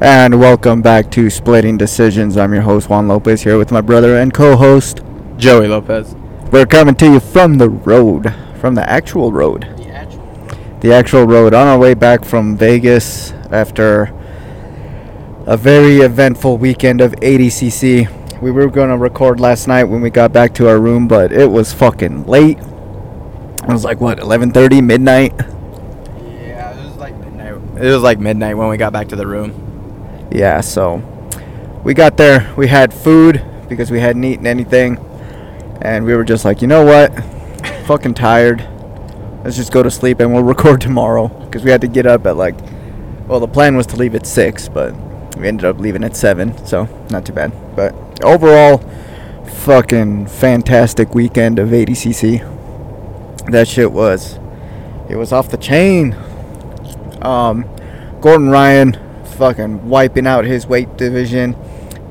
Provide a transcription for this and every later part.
And welcome back to Splitting Decisions. I'm your host Juan Lopez here with my brother and co-host. Joey Lopez. We're coming to you from the road, from the actual road, The actual. the actual road on our way back from Vegas after a very eventful weekend of ADCC. We were going to record last night when we got back to our room, but it was fucking late. It was like what, 11:30, midnight. Yeah, it was like midnight. It was like midnight when we got back to the room. Yeah, so we got there. We had food because we hadn't eaten anything, and we were just like, you know what? Fucking tired. Let's just go to sleep and we'll record tomorrow because we had to get up at like. Well, the plan was to leave at six, but we ended up leaving at seven, so not too bad. But overall, fucking fantastic weekend of ADCC. That shit was, it was off the chain. Um, Gordon Ryan fucking wiping out his weight division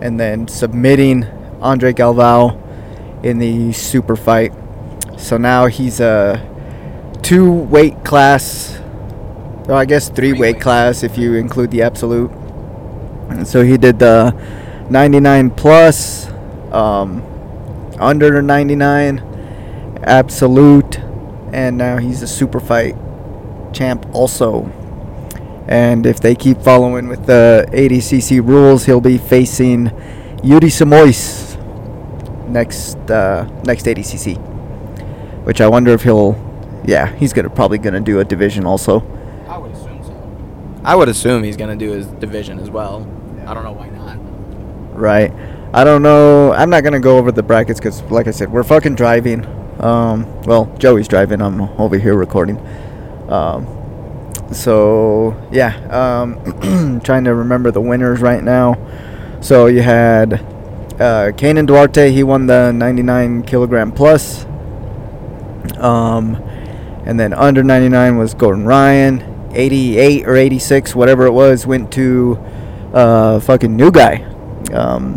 and then submitting Andre Galvao in the super fight. So now he's a two weight class, or I guess three, Three weight weight. class if you include the absolute. And so he did the 99 plus, um, under 99, absolute, and now he's a super fight champ also. And if they keep following with the ADCC rules, he'll be facing Yuri Simoes next uh, next ADCC. Which I wonder if he'll, yeah, he's gonna probably gonna do a division also. I would assume so. I would assume he's gonna do his division as well. I don't know why not. Right. I don't know. I'm not gonna go over the brackets because, like I said, we're fucking driving. Um, well, Joey's driving. I'm over here recording. Um, so yeah, um, trying to remember the winners right now. So you had uh, Kaynan Duarte. He won the 99 kilogram plus. Um, and then under 99 was Gordon Ryan. 88 or 86, whatever it was, went to uh, fucking new guy. Um,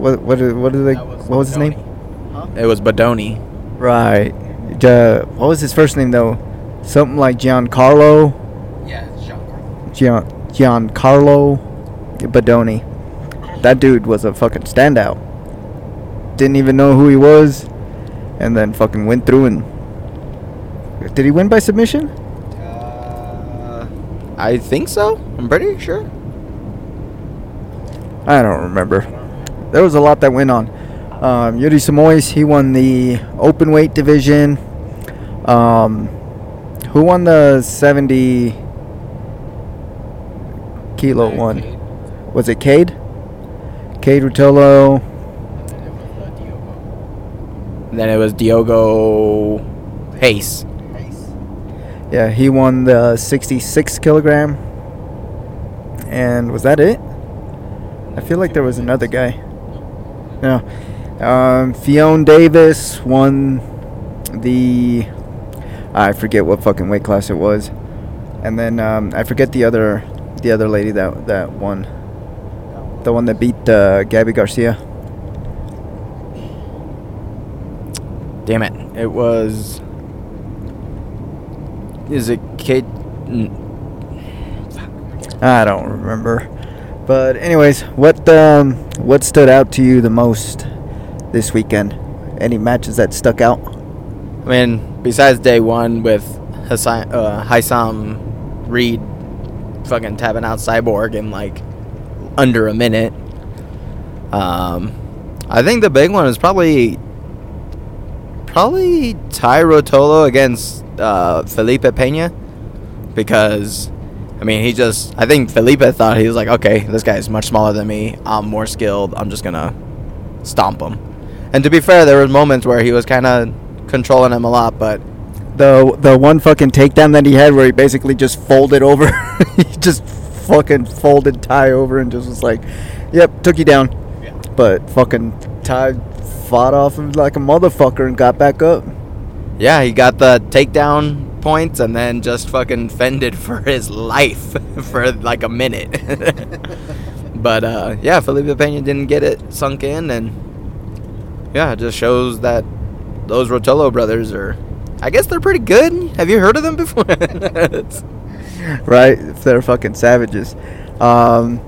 what what are- what are they? What was his name? It was Bodoni. Right. Ja- what was his first name though? Something like Giancarlo. Gian Giancarlo Bodoni. That dude was a fucking standout. Didn't even know who he was, and then fucking went through and. Did he win by submission? Uh, I think so. I'm pretty sure. I don't remember. There was a lot that went on. Um, Yuri Simoes, he won the open weight division. Um, who won the 70 kilo one? Was it Cade? Kade Ruotolo. Then it was Diogo Hayes. Yeah, he won the 66 kilogram. And was that it? I feel like there was another guy. No. Um, Ffion Davies won the. I forget what fucking weight class it was. And then um, I forget the other the other lady that that won. The one that beat uh, Gabi Garcia. Damn it! It was. Is it Kate? I don't remember. But anyways, what um what stood out to you the most this weekend? Any matches that stuck out? I mean, besides day one with Hassan, uh, Haisam Rida fucking tapping out Cyborg in like under a minute. Um, I think the big one is probably probably Ty Ruotolo against uh, Felipe Pena. Because I mean he just I think Felipe thought he was like okay this guy is much smaller than me. I'm more skilled. I'm just gonna stomp him. And to be fair there were moments where he was kind of controlling him a lot but The the one fucking takedown that he had where he basically just folded over. he just fucking folded Ty over and just was like, "Yep, took you down." But fucking Ty fought off him like a motherfucker and got back up. Yeah, he got the takedown points and then just fucking fended for his life for like a minute. but uh, yeah, Felipe Pena didn't get it sunk in, and yeah, it just shows that those Ruotolo brothers are. I guess they're pretty good. Have you heard of them before? Right? They're fucking savages. Um,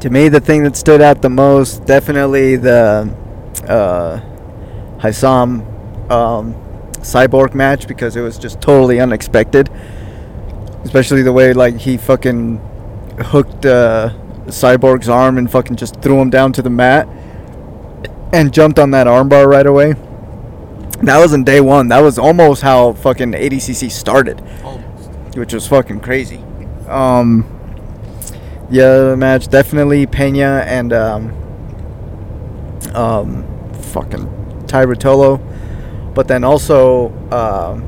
to me, the thing that stood out the most, definitely the uh, um, cyborg match because it was just totally unexpected. Especially the way like he fucking hooked uh, Cyborg's arm and fucking just threw him down to the mat and jumped on that armbar right away. That was in day one. That was almost how fucking ADCC started, Almost. which was fucking crazy. Um, yeah, the match definitely Pena and um, um, fucking Ty Ruotolo, but then also, um,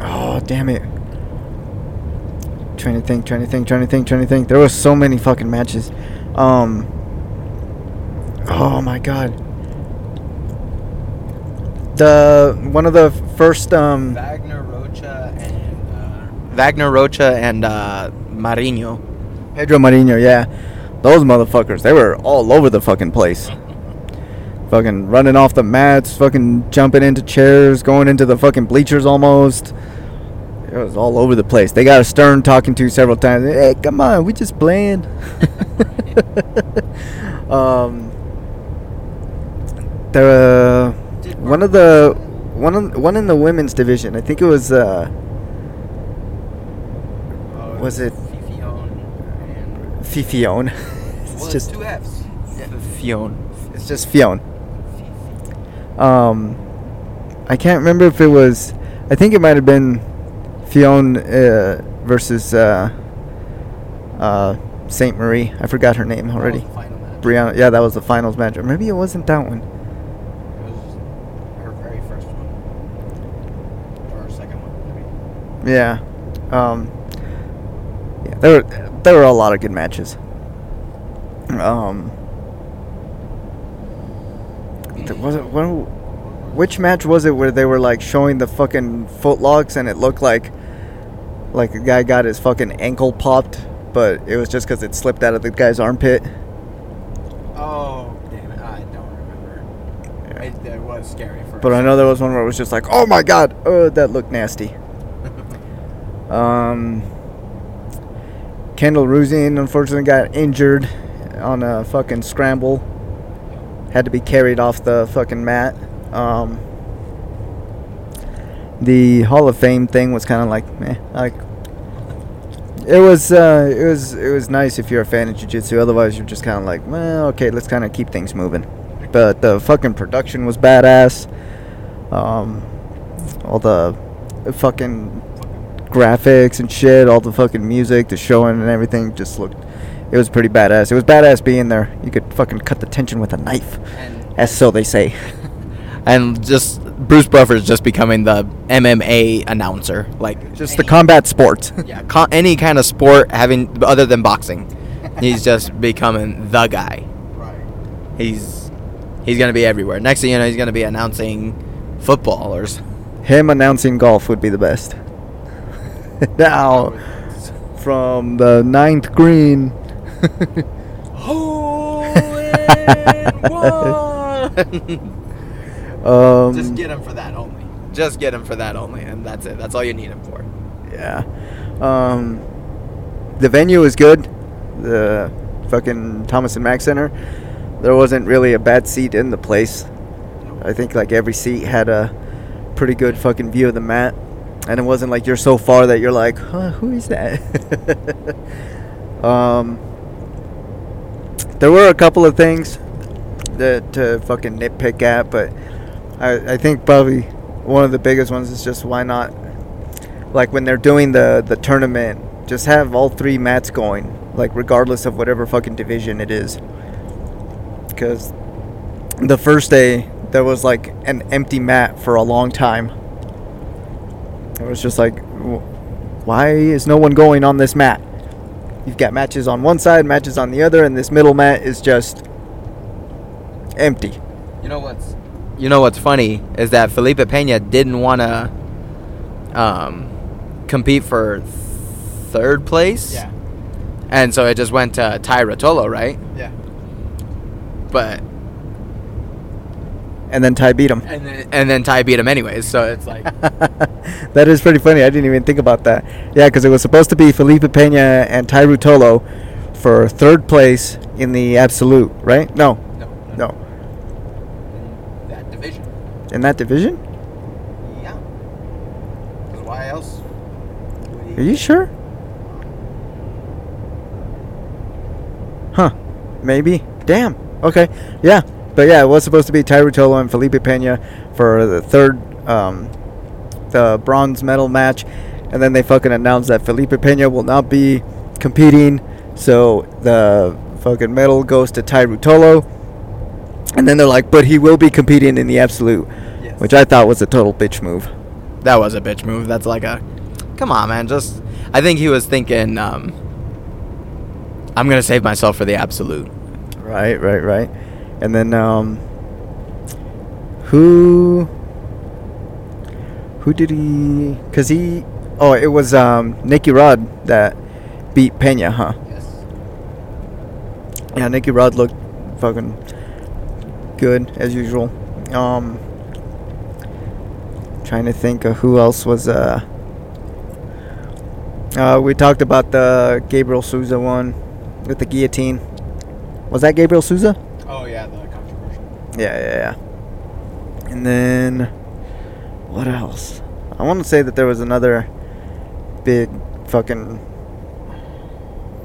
oh damn it, trying to think, trying to think, trying to think, trying to think. There was so many fucking matches. Um, oh my god. The one of the first um Wagner Rocha and uh, Wagner Rocha and uh, Marinho. Pedro Marinho, yeah. Those motherfuckers, they were all over the fucking place. fucking running off the mats, fucking jumping into chairs, going into the fucking bleachers almost. It was all over the place. They got a Stern talking to several times. Hey, come on, we just playing. um, the one of the one of, one in the women's division. I think it was uh, Was it- Fifione. it's just two F's. Yeah. Ffion. it's just Ffion. Um, I can't remember if it was. I think it might have been Ffion uh, versus uh, uh, Saint Marie. I forgot her name already. Brianna. Yeah, that was the finals match. Or maybe it wasn't that one. It was her very first one. Or her second one, maybe. Yeah. Um, yeah, there were there were a lot of good matches. Um, was it what, which match was it where they were like showing the fucking footlocks and it looked like like a guy got his fucking ankle popped, but it was just because it slipped out of the guy's armpit. Oh, damn it. I don't remember. It, it was scary for But I know there was one where it was just like, oh my god, oh that looked nasty. Um, Kendall Reusing unfortunately got injured on a fucking scramble. Had to be carried off the fucking mat. Um, the Hall of Fame thing was kind of like, meh, like. It was uh, it was it was nice if you're a fan of jiu-jitsu. Otherwise, you're just kind of like, well, okay, let's kind of keep things moving. But the fucking production was badass. Um, all the fucking graphics and shit, all the fucking music, the showing and everything just looked. It was pretty badass. It was badass being there. You could fucking cut the tension with a knife, And, as so they say. and just Bruce Buffer's just becoming the MMA announcer. Like Just the combat sport. yeah, con- any kind of sport having other than boxing, he's just becoming the guy. right. He's he's gonna be everywhere. Next thing you know, he's gonna be announcing footballers. Him announcing golf would be the best. now, from the ninth green. um, Just get him for that only. Just get him for that only, and that's it. That's all you need him for. Yeah. Um, the venue was good. The fucking Thomas and Mack Center. There wasn't really a bad seat in the place. I think like every seat had a pretty good fucking view of the mat. And it wasn't like you're so far that you're like, huh, who is that? um, there were a couple of things that to fucking nitpick at, but I, I think probably one of the biggest ones is just why not like when they're doing the the tournament, just have all three mats going, like regardless of whatever fucking division it is. Because the first day there was like an empty mat for a long time. It was just like, why is no one going on this mat? You've got matches on one side, matches on the other, and this middle mat is just empty. You know what's You know what's funny is that Felipe Pena didn't want to um, compete for third place. And so it just went to Ty Ruotolo, right? Yeah. But And then Ty beat him. and then, and then Ty beat him anyways. So it's like that is pretty funny. I didn't even think about that. Yeah, because it was supposed to be Felipe Pena and Ty Ruotolo for third place in the absolute, right? No, No. no. In that division. In that division? Yeah. Why else? Are you sure? Huh. Maybe. Damn. Okay. Yeah. But yeah, it was supposed to be Ty Ruotolo and Felipe Pena for the third, um, the bronze medal match, and then they fucking announced that Felipe Pena will not be competing, so the fucking medal goes to Ty Ruotolo. And then they're like, but he will be competing in the absolute, Yes. which I thought was a total bitch move. That was a bitch move. That's like a, come on, man. Just, I think he was thinking, um, I'm gonna save myself for the absolute. Right, right, right. And then um who who did he cuz he oh, it was um Nicky Rod that beat Pena, huh? Yes. Yeah, Nicky Rod looked fucking good as usual. Um trying to think of who else was uh uh we talked about the Gabriel Souza one with the guillotine. Was that Gabriel Souza? Oh yeah, the controversial. Yeah, yeah, yeah. And then what else? I want to say that there was another big fucking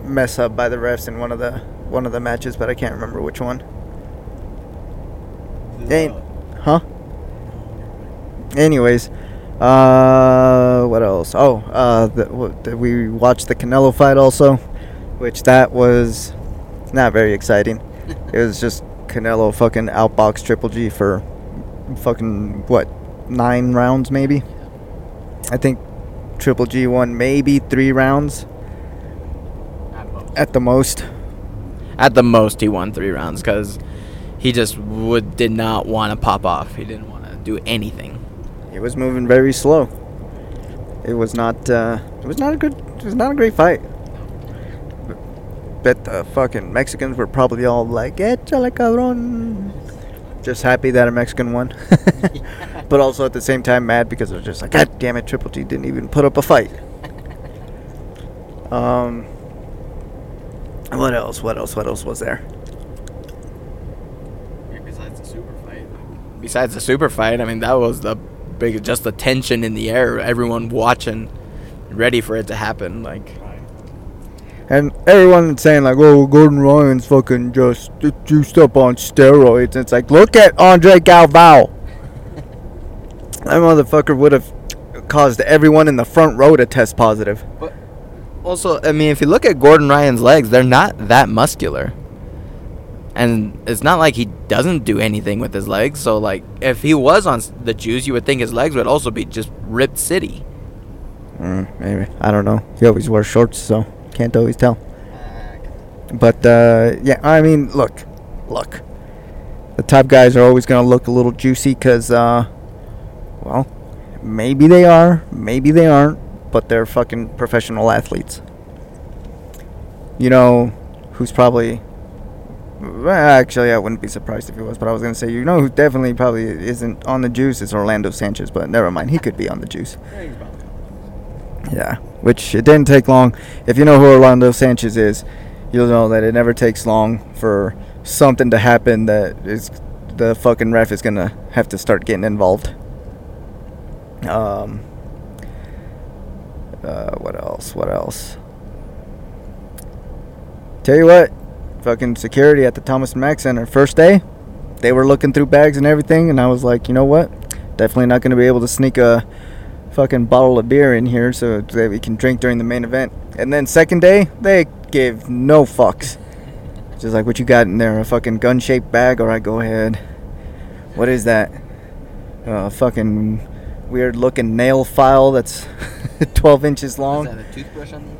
mess up by the refs in one of the one of the matches, but I can't remember which one. Ain't, huh? Anyways, uh, what else? Oh, uh, the, what, the- we watched the Canelo fight also, which that was not very exciting. it was just Canelo fucking outbox Triple G for fucking what nine rounds maybe. I think Triple G won maybe three rounds at the most. At the most, he won three rounds because he just would did not want to pop off. He didn't want to do anything. It was moving very slow. It was not. Uh, it was not a good. It was not a great fight. Bet the fucking Mexicans were probably all like, "Échale, cabrón." Just happy that a Mexican won, but also at the same time mad because it was just like, "God damn it, Triple G didn't even put up a fight." Um. What else? What else? What else was there? Besides the super fight. Besides the super fight, I mean that was the big, just the tension in the air. Everyone watching, ready for it to happen. Like, And everyone's saying like, "Oh, Gordon Ryan's fucking just juiced up on steroids." It's like, look at Andre Galvao. That motherfucker would have caused everyone in the front row to test positive. But also, I mean, if you look at Gordon Ryan's legs, they're not that muscular. And it's not like he doesn't do anything with his legs. So, like, if he was on the juice, you would think his legs would also be just ripped city. Mm, maybe I don't know. He always wears shorts, so can't always tell. But uh, yeah, I mean, look, look. The top guys are always gonna look a little juicy because, uh, well, maybe they are, maybe they aren't, but they're fucking professional athletes. You know, who's probably. Actually, I wouldn't be surprised if he was, but I was gonna say, you know, who definitely probably isn't on the juice is Orlando Sanchez, but never mind, he could be on the juice. Yeah, which it didn't take long. If you know who Orlando Sanchez is, you'll know that it never takes long for something to happen that is the fucking ref is gonna have to start getting involved. Um. Uh, what else? What else? Tell you what, fucking security at the Thomas Mack Center first day, they were looking through bags and everything, and I was like, you know what? Definitely not gonna be able to sneak a fucking bottle of beer in here so that we can drink during the main event. And then second day, they gave no fucks. Just like what you got in there, a fucking gun-shaped bag. All right, go ahead. What is that? A fucking weird-looking nail file that's 12 inches long. Is that a toothbrush on the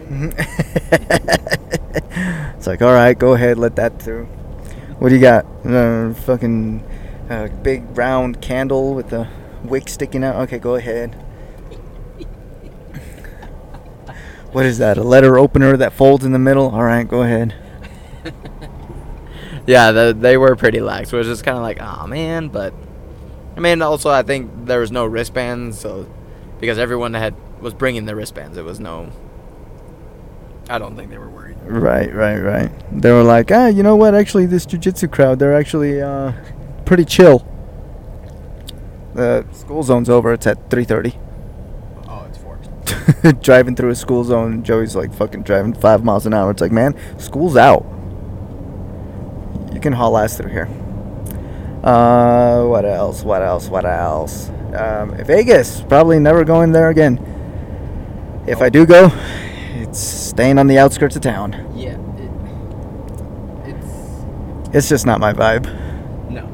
it's like, all right, go ahead, let that through. What do you got? Uh, fucking uh, big round candle with a wick sticking out. Okay, go ahead. What is that? A letter opener that folds in the middle? All right, go ahead. Yeah, the, they were pretty lax. It was just kind of like, oh man. But I mean, also I think there was no wristbands, so because everyone had was bringing the wristbands, it was no I don't think they were worried. Right, right, right. They were like, ah, you know what? Actually, this jujitsu crowd, they're actually uh, pretty chill. The school zone's over. It's at 3:30. It's four. driving through a school zone, Joey's like fucking driving five miles an hour. It's like, man, school's out. You can haul ass through here. Uh, what else? What else? What else? Um, Vegas, probably never going there again. If I do go, it's staying on the outskirts of town. Yeah. It, it's It's just not my vibe. no.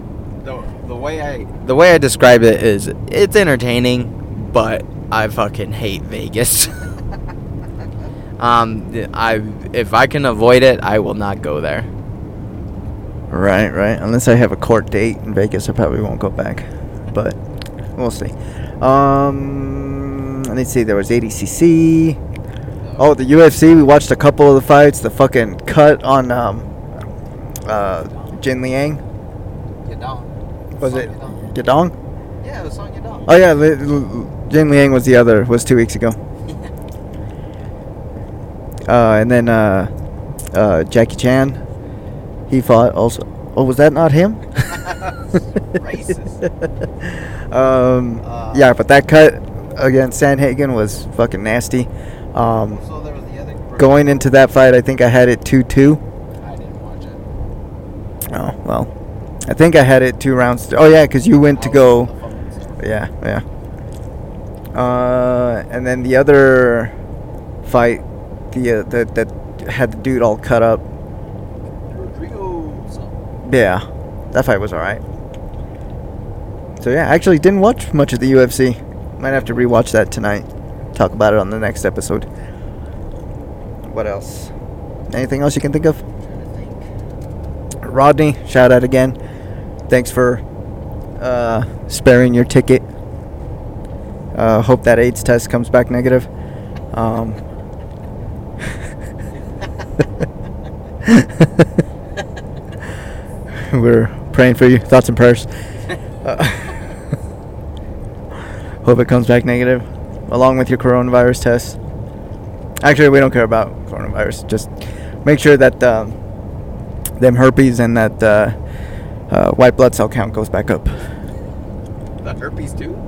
The, the way I the way I describe it is it's entertaining, but I fucking hate Vegas. um, I if I can avoid it, I will not go there. Right, right. Unless I have a court date in Vegas, I probably won't go back. But we'll see. Um, let's see. There was ADCC. Oh, the UFC. We watched a couple of the fights. The fucking cut on um, uh, Jin Liang. Yadong. Was it Yadong? Yeah, it was Song Yadong. Oh yeah, Li- Li- Jin Liang was the other. Was two weeks ago. Uh, and then uh, uh, Jackie Chan. He fought also. Oh, was that not him? Racist. um, Uh, yeah, but that cut against Sandhagen was fucking nasty. Um, So there was the other going into that fight, I think I had it 2 2. I didn't watch it. Oh, well. I think I had it two rounds. Oh, yeah, because you went to go. Yeah, yeah. Uh, and then the other fight, the uh, that that had the dude all cut up. Rodrigo. Yeah, that fight was all right. So yeah, I actually didn't watch much of the UFC. Might have to rewatch that tonight. Talk about it on the next episode. What else? Anything else you can think of? Rodney, shout out again. Thanks for uh, sparing your ticket. Uh, hope that AIDS test comes back negative. Um, we're praying for you. Thoughts and prayers. Uh, hope it comes back negative, along with your coronavirus test. Actually, we don't care about coronavirus. Just make sure that um, them herpes and that uh, uh, white blood cell count goes back up. The herpes too.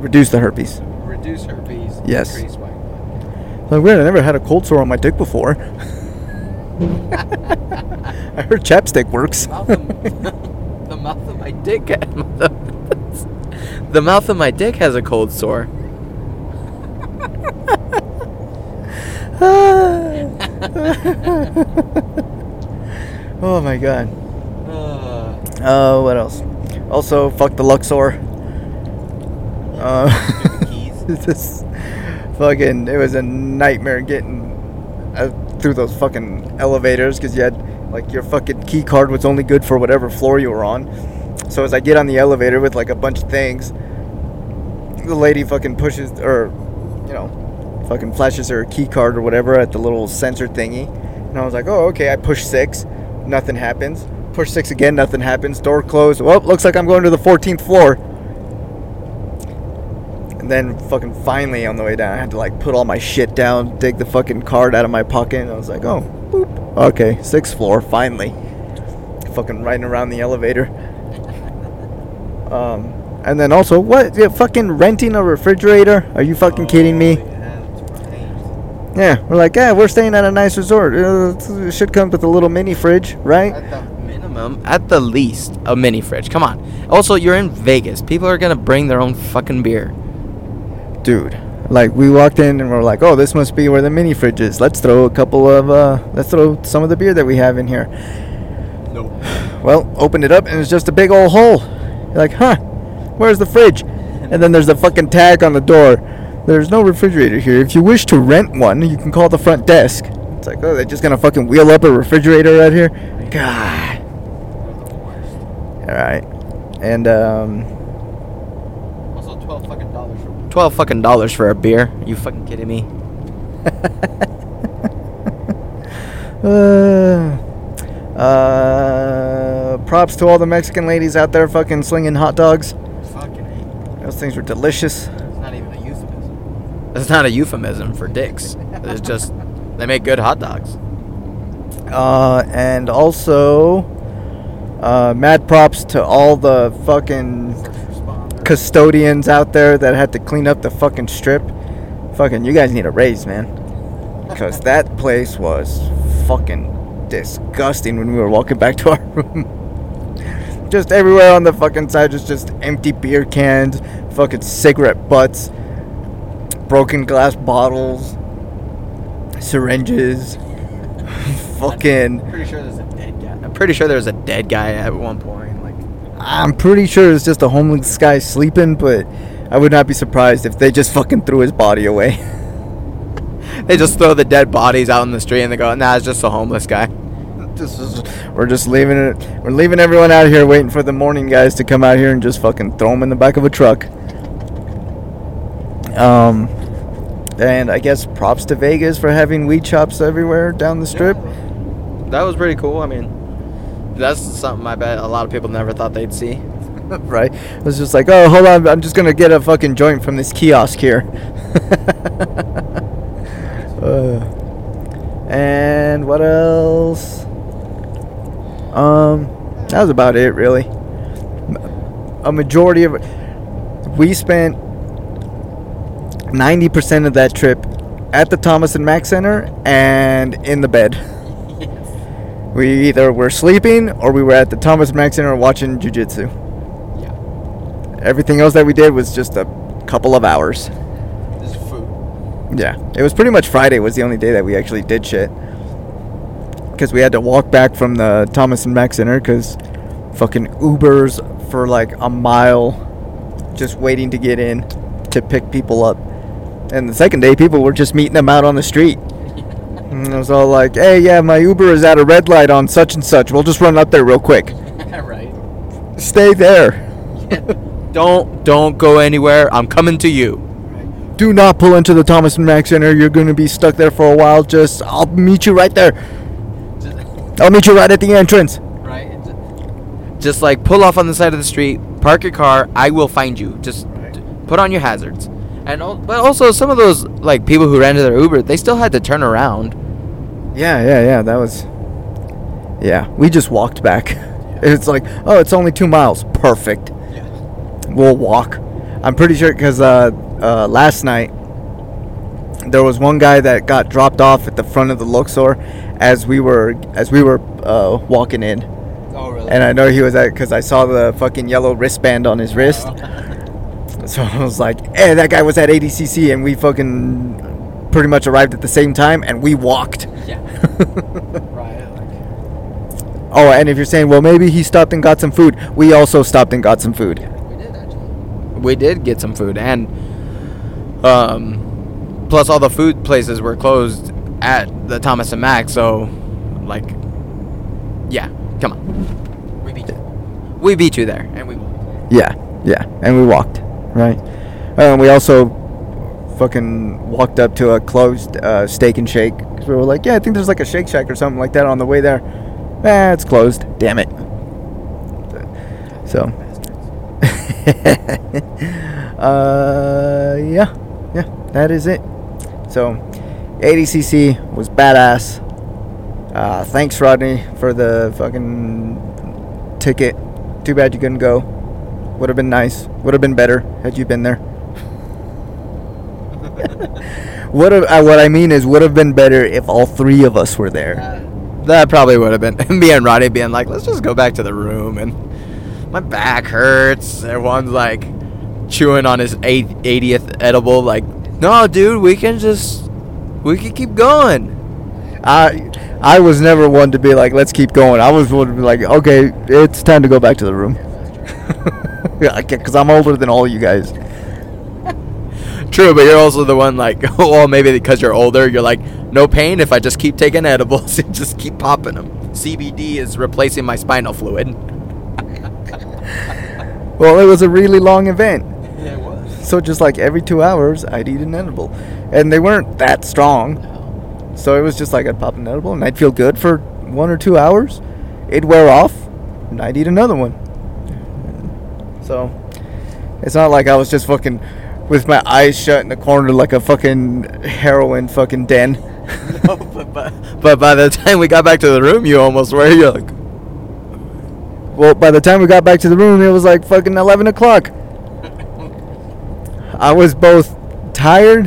Reduce the herpes. Reduce herpes. Yes. Increase white blood. Like weird. I never had a cold sore on my dick before. I heard chapstick works. mouth of, the mouth of my dick. the mouth of my dick has a cold sore. oh my god. Oh, Uh, what else? Also, fuck the Luxor. Uh, this fucking, it was a nightmare getting uh, through those fucking elevators because you had like your fucking key card was only good for whatever floor you were on. So as I get on the elevator with like a bunch of things, the lady fucking pushes or you know fucking flashes her key card or whatever at the little sensor thingy, and I was like, oh okay. I push six, nothing happens. Push six again, nothing happens. Door closed. Well, looks like I'm going to the 14th floor. And then fucking finally on the way down, I had to like put all my shit down, dig the fucking card out of my pocket, and I was like, oh, boop. Okay, sixth floor, finally. Fucking riding around the elevator. Um, and then also, what? you fucking renting a refrigerator? Are you fucking kidding me? Yeah, we're like, yeah, we're staying at a nice resort. Uh, it should come with a little mini fridge, right? At the minimum, at the least, a mini fridge. Come on. Also, you're in Vegas. People are gonna bring their own fucking beer. Dude. Like we walked in and we're like oh this must be where the mini fridge is. Let's throw a couple of uh let's throw some of the beer that we have in here. No. well opened it up and it's just a big old hole. You're like huh where's the fridge? And then there's a fucking tag on the door. There's no refrigerator here. If you wish to rent one you can call the front desk. It's like oh they're just gonna fucking wheel up a refrigerator out here? God. All right. And um Also, twelve fucking dollars for twelve fucking dollars for a beer. you fucking kidding me? Uh, uh, props to all the Mexican ladies out there fucking slinging hot dogs. Fucking. Those things were delicious. It's not even a euphemism. That's not a euphemism for dicks. It's just they make good hot dogs. Uh, and also, uh, mad props to all the fucking custodians out there that had to clean up the fucking strip. Fucking, you guys need a raise, man. Because that place was fucking disgusting when we were walking back to our room. just everywhere on the fucking side was just empty beer cans, fucking cigarette butts, broken glass bottles, syringes, fucking. Pretty sure there's a dead guy. I'm pretty sure there was a dead guy at one point. I'm pretty sure it's just a homeless guy sleeping, but I would not be surprised if they just fucking threw his body away. they just throw the dead bodies out in the street and they go, "Nah, it's just a homeless guy." This is, we're just leaving it. We're leaving everyone out here, waiting for the morning guys to come out here and just fucking throw them in the back of a truck. Um, and I guess props to Vegas for having weed shops everywhere down the strip. That was pretty cool. I mean, that's something I bet a lot of people never thought they'd see. right? It was just like, oh, hold on, I'm just gonna get a fucking joint from this kiosk here. uh, and what else? Um, that was about it, really. A majority of we spent 90% of that trip at the Thomas and Mack Center and in the bed. We either were sleeping or we were at the Thomas and Mack Center watching jujitsu. Yeah. Everything else that we did was just a couple of hours. This is food. Yeah, it was pretty much Friday was the only day that we actually did shit. Because we had to walk back from the Thomas and Mack Center because fucking Ubers for like a mile just waiting to get in to pick people up. And the second day, people were just meeting them out on the street. And it was all like, hey, yeah, my Uber is at a red light on such and such. We'll just run up there real quick. right. Stay there. Don't don't go anywhere. I'm coming to you. Do not pull into the Thomas and Mack Center. You're going to be stuck there for a while. Just, I'll meet you right there. I'll meet you right at the entrance. Right. Just like pull off on the side of the street, park your car. I will find you. Just d- put on your hazards. And but also some of those like people who rented their Uber, they still had to turn around. Yeah, yeah, yeah. That was. Yeah, we just walked back. It's like, oh, it's only two miles. Perfect. We'll walk. I'm pretty sure because uh, uh, last night there was one guy that got dropped off at the front of the Luxor as we were as we were uh, walking in, Oh really? and I know he was at because I saw the fucking yellow wristband on his wrist. So I was like, hey, that guy was at ADCC, and we fucking pretty much arrived at the same time, and we walked. yeah. right. Oh, and if you're saying, well, maybe he stopped and got some food, we also stopped and got some food. We did actually. We did get some food, and um, plus all the food places were closed at the Thomas and Mack. So, like, yeah, come on, we beat you. We beat you there, and we won. Yeah, yeah, and we walked, right? And we also fucking walked up to a closed uh, steak and shake 'cause we were like, yeah, I think there's like a Shake Shack or something like that on the way there. Eh, it's closed. Damn it. So, uh, yeah, yeah, that is it. So, ADCC was badass. Uh, thanks, Rodney, for the fucking ticket. Too bad you couldn't go. Would have been nice. Would have been better had you been there. Would have. Uh, what I mean is, would have been better if all three of us were there. That probably would have been me and Roddy being like, let's just go back to the room, and my back hurts. Everyone's like chewing on his eight, 80th edible. Like, no, dude, we can just we can keep going. I I was never one to be like, let's keep going. I was one to be like, okay, it's time to go back to the room. Because I'm older than all you guys. True, but you're also the one like, well, maybe because you're older, you're like, no pain if I just keep taking edibles and just keep popping them. CBD is replacing my spinal fluid. Well, it was a really long event. Yeah, it was. So just like every two hours, I'd eat an edible. And they weren't that strong. No. So it was just like I'd pop an edible and I'd feel good for one or two hours. It'd wear off and I'd eat another one. So it's not like I was just fucking with my eyes shut in the corner like a fucking heroin fucking den. no, but, but, but by the time we got back to the room, you almost were. You're like, Well, by the time we got back to the room, it was like fucking 11 o'clock. I was both tired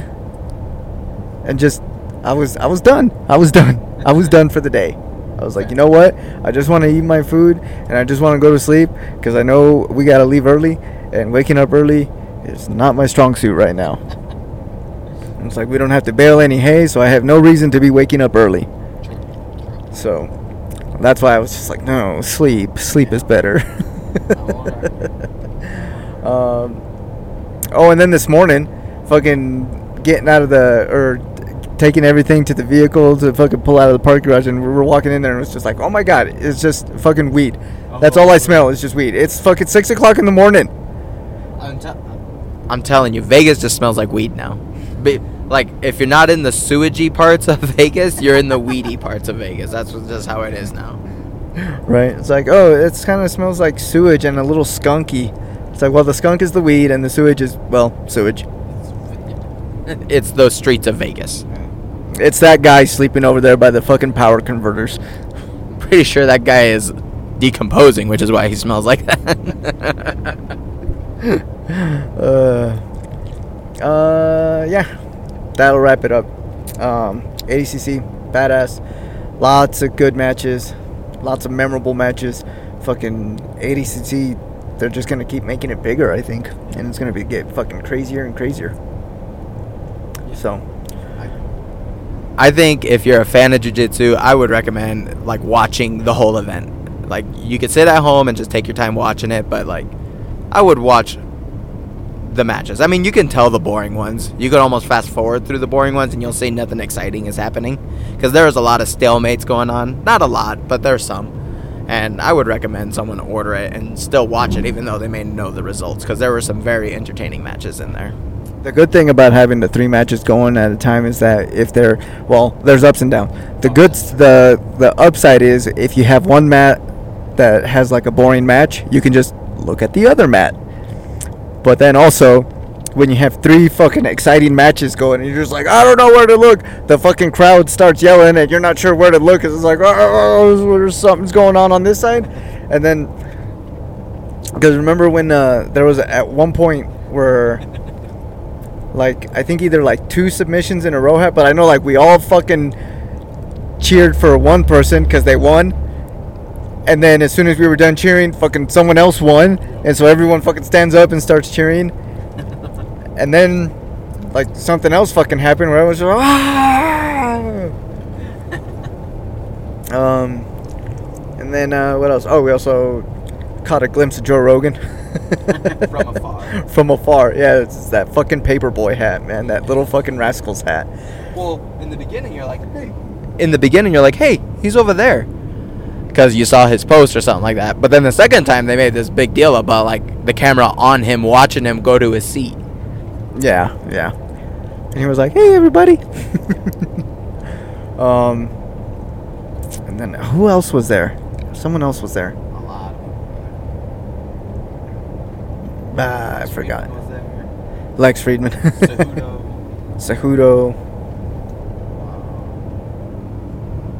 and just I was I was done. I was done. I was done for the day. I was like, you know what? I just want to eat my food and I just want to go to sleep because I know we gotta leave early and waking up early is not my strong suit right now. It's like we don't have to bale any hay, so I have no reason to be waking up early. So that's why I was just like, no, sleep. Sleep is better. um, oh, and then this morning, fucking getting out of the or taking everything to the vehicle to fucking pull out of the parking garage, and we were walking in there, and it was just like, oh my god, it's just fucking weed. That's all I uh-huh. smell. It's just weed. It's fucking six o'clock in the morning. I'm, te- I'm telling you, Vegas just smells like weed now. Be- like if you're not in the sewagey parts of Vegas, you're in the weedy parts of Vegas. That's just how it is now. Right? It's like, oh, it's kind of smells like sewage and a little skunky. It's like, well, the skunk is the weed, and the sewage is well, sewage. It's those streets of Vegas. It's that guy sleeping over there by the fucking power converters. Pretty sure that guy is decomposing, which is why he smells like that. uh, uh, yeah, that'll wrap it up. Um, ADCC, badass. Lots of good matches, lots of memorable matches. Fucking ADCC, they're just gonna keep making it bigger, I think, and it's gonna be get fucking crazier and crazier. So, I think if you're a fan of jiu-jitsu, I would recommend like watching the whole event. Like you could sit at home and just take your time watching it, but like I would watch the matches. I mean, you can tell the boring ones. You could almost fast forward through the boring ones and you'll see nothing exciting is happening because there is a lot of stalemates going on. Not a lot, but there's some. And I would recommend someone order it and still watch it even though they may know the results because there were some very entertaining matches in there. The good thing about having the three matches going at a time is that if they're well, there's ups and downs. The good, the the upside is if you have one mat that has like a boring match, you can just look at the other mat. But then also, when you have three fucking exciting matches going, and you're just like, I don't know where to look. The fucking crowd starts yelling, and you're not sure where to look. 'cause it's like, oh, there's something's going on on this side, and then because remember when uh, there was at one point where like I think either like two submissions in a row had, but I know like we all fucking cheered for one person because they won, and then as soon as we were done cheering, fucking someone else won, and so everyone fucking stands up and starts cheering, and then like something else fucking happened where I was like, ah! um, and then uh, what else? Oh, we also caught a glimpse of Joe Rogan. From afar. From afar, yeah, it's that fucking paperboy hat, man. That little fucking rascal's hat. Well, in the beginning, you're like, hey. In the beginning, you're like, hey, he's over there. Because you saw his post or something like that. But then the second time, they made this big deal about, like, the camera on him, watching him go to his seat. Yeah, yeah. And he was like, "Hey, everybody." um, and then who else was there? Someone else was there. A lot. Ah, I forgot. Lex Fridman. Cejudo.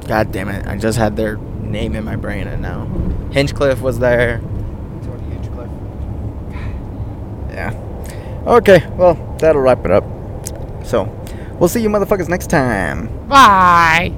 God damn it. I just had their name in my brain and now. Hinchcliffe was there. Yeah. Okay, well, that'll wrap it up. So, we'll see you motherfuckers next time. Bye.